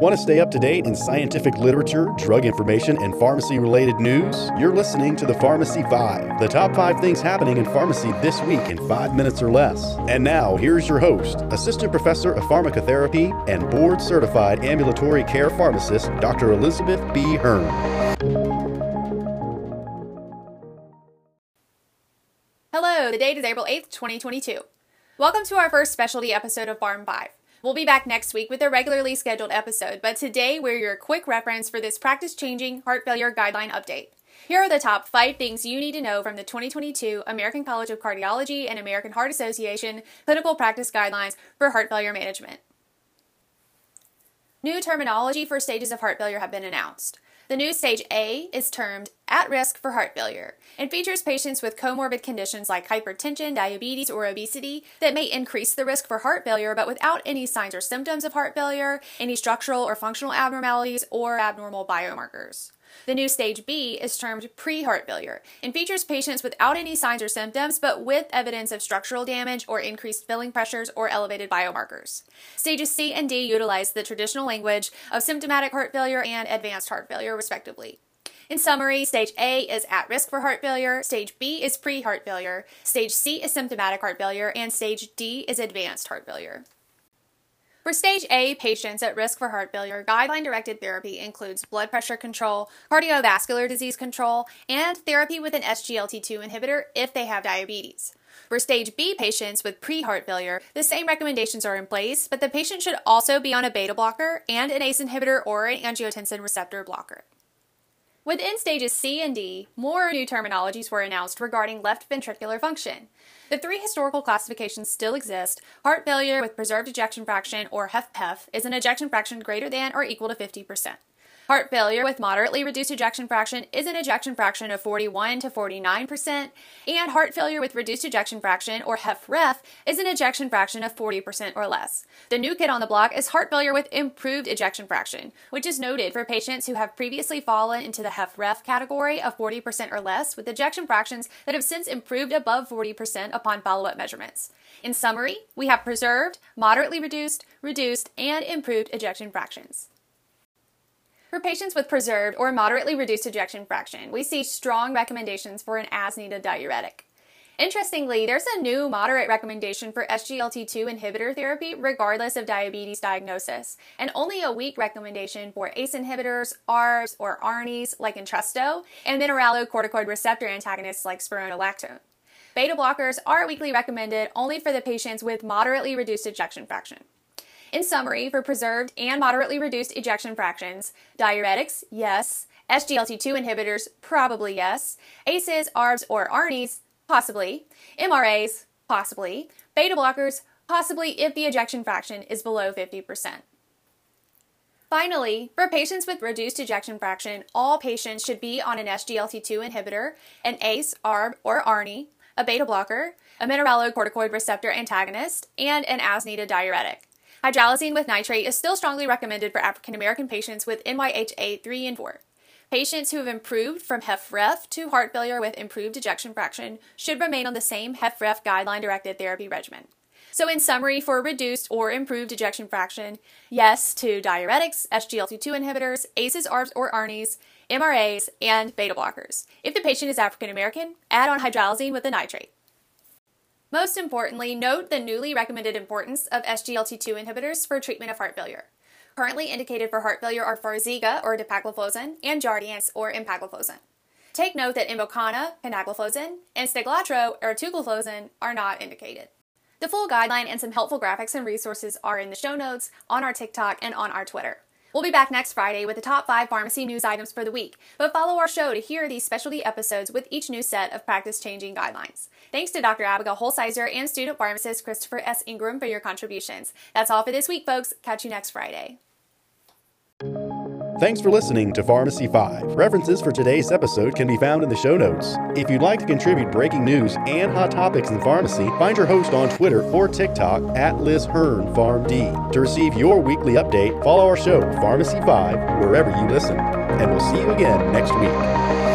Want to stay up to date in scientific literature, drug information, and pharmacy related news? You're listening to the Pharmacy 5, the top five things happening in pharmacy this week in five minutes or less. And now, here's your host, Assistant Professor of Pharmacotherapy and Board Certified Ambulatory Care Pharmacist, Dr. Elizabeth B. Hearn. Hello, the date is April 8th, 2022. Welcome to our first specialty episode of Pharm 5. We'll be back next week with a regularly scheduled episode, but today we're your quick reference for this practice changing heart failure guideline update. Here are the top five things you need to know from the 2022 American College of Cardiology and American Heart Association Clinical Practice Guidelines for Heart Failure Management. New terminology for stages of heart failure have been announced. The new stage A is termed at risk for heart failure and features patients with comorbid conditions like hypertension, diabetes, or obesity that may increase the risk for heart failure but without any signs or symptoms of heart failure, any structural or functional abnormalities, or abnormal biomarkers. The new stage B is termed pre heart failure and features patients without any signs or symptoms but with evidence of structural damage or increased filling pressures or elevated biomarkers. Stages C and D utilize the traditional language of symptomatic heart failure and advanced heart failure, respectively. In summary, stage A is at risk for heart failure, stage B is pre heart failure, stage C is symptomatic heart failure, and stage D is advanced heart failure. For stage A patients at risk for heart failure, guideline directed therapy includes blood pressure control, cardiovascular disease control, and therapy with an SGLT2 inhibitor if they have diabetes. For stage B patients with pre heart failure, the same recommendations are in place, but the patient should also be on a beta blocker and an ACE inhibitor or an angiotensin receptor blocker. Within stages C and D, more new terminologies were announced regarding left ventricular function. The three historical classifications still exist. Heart failure with preserved ejection fraction, or HFpEF, is an ejection fraction greater than or equal to 50%. Heart failure with moderately reduced ejection fraction is an ejection fraction of 41 to 49%, and heart failure with reduced ejection fraction, or HFrEF, is an ejection fraction of 40% or less. The new kid on the block is heart failure with improved ejection fraction, which is noted for patients who have previously fallen into the HFrEF category of 40% or less with ejection fractions that have since improved above 40% upon follow up measurements. In summary, we have preserved, moderately reduced, reduced, and improved ejection fractions. For patients with preserved or moderately reduced ejection fraction, we see strong recommendations for an as needed diuretic. Interestingly, there's a new moderate recommendation for SGLT2 inhibitor therapy regardless of diabetes diagnosis, and only a weak recommendation for ACE inhibitors, ARBs, or ARNIs like Entresto, and mineralocorticoid receptor antagonists like spironolactone. Beta blockers are weakly recommended only for the patients with moderately reduced ejection fraction. In summary, for preserved and moderately reduced ejection fractions, diuretics, yes. SGLT2 inhibitors, probably yes. ACEs, ARBs, or ARNIs, possibly. MRAs, possibly. Beta blockers, possibly if the ejection fraction is below 50%. Finally, for patients with reduced ejection fraction, all patients should be on an SGLT2 inhibitor, an ACE, ARB, or ARNI, a beta blocker, a mineralocorticoid receptor antagonist, and an as needed diuretic. Hydralazine with nitrate is still strongly recommended for African American patients with NYHA 3 and 4. Patients who have improved from HFrEF to heart failure with improved ejection fraction should remain on the same HFrEF guideline directed therapy regimen. So, in summary, for reduced or improved ejection fraction, yes to diuretics, SGLT2 inhibitors, ACEs, ARBs, or ARNIs, MRAs, and beta blockers. If the patient is African American, add on hydralazine with a nitrate. Most importantly, note the newly recommended importance of SGLT2 inhibitors for treatment of heart failure. Currently indicated for heart failure are Farxiga or dapagliflozin and Jardiance or empagliflozin. Take note that Invokana, canagliflozin, and Steglatro or tugliflozin are not indicated. The full guideline and some helpful graphics and resources are in the show notes, on our TikTok, and on our Twitter. We'll be back next Friday with the top five pharmacy news items for the week, but follow our show to hear these specialty episodes with each new set of practice changing guidelines. Thanks to Dr. Abigail Holsizer and student pharmacist Christopher S. Ingram for your contributions. That's all for this week, folks. Catch you next Friday. Thanks for listening to Pharmacy 5. References for today's episode can be found in the show notes. If you'd like to contribute breaking news and hot topics in pharmacy, find your host on Twitter or TikTok at Liz Hearn PharmD. To receive your weekly update, follow our show, Pharmacy 5, wherever you listen. And we'll see you again next week.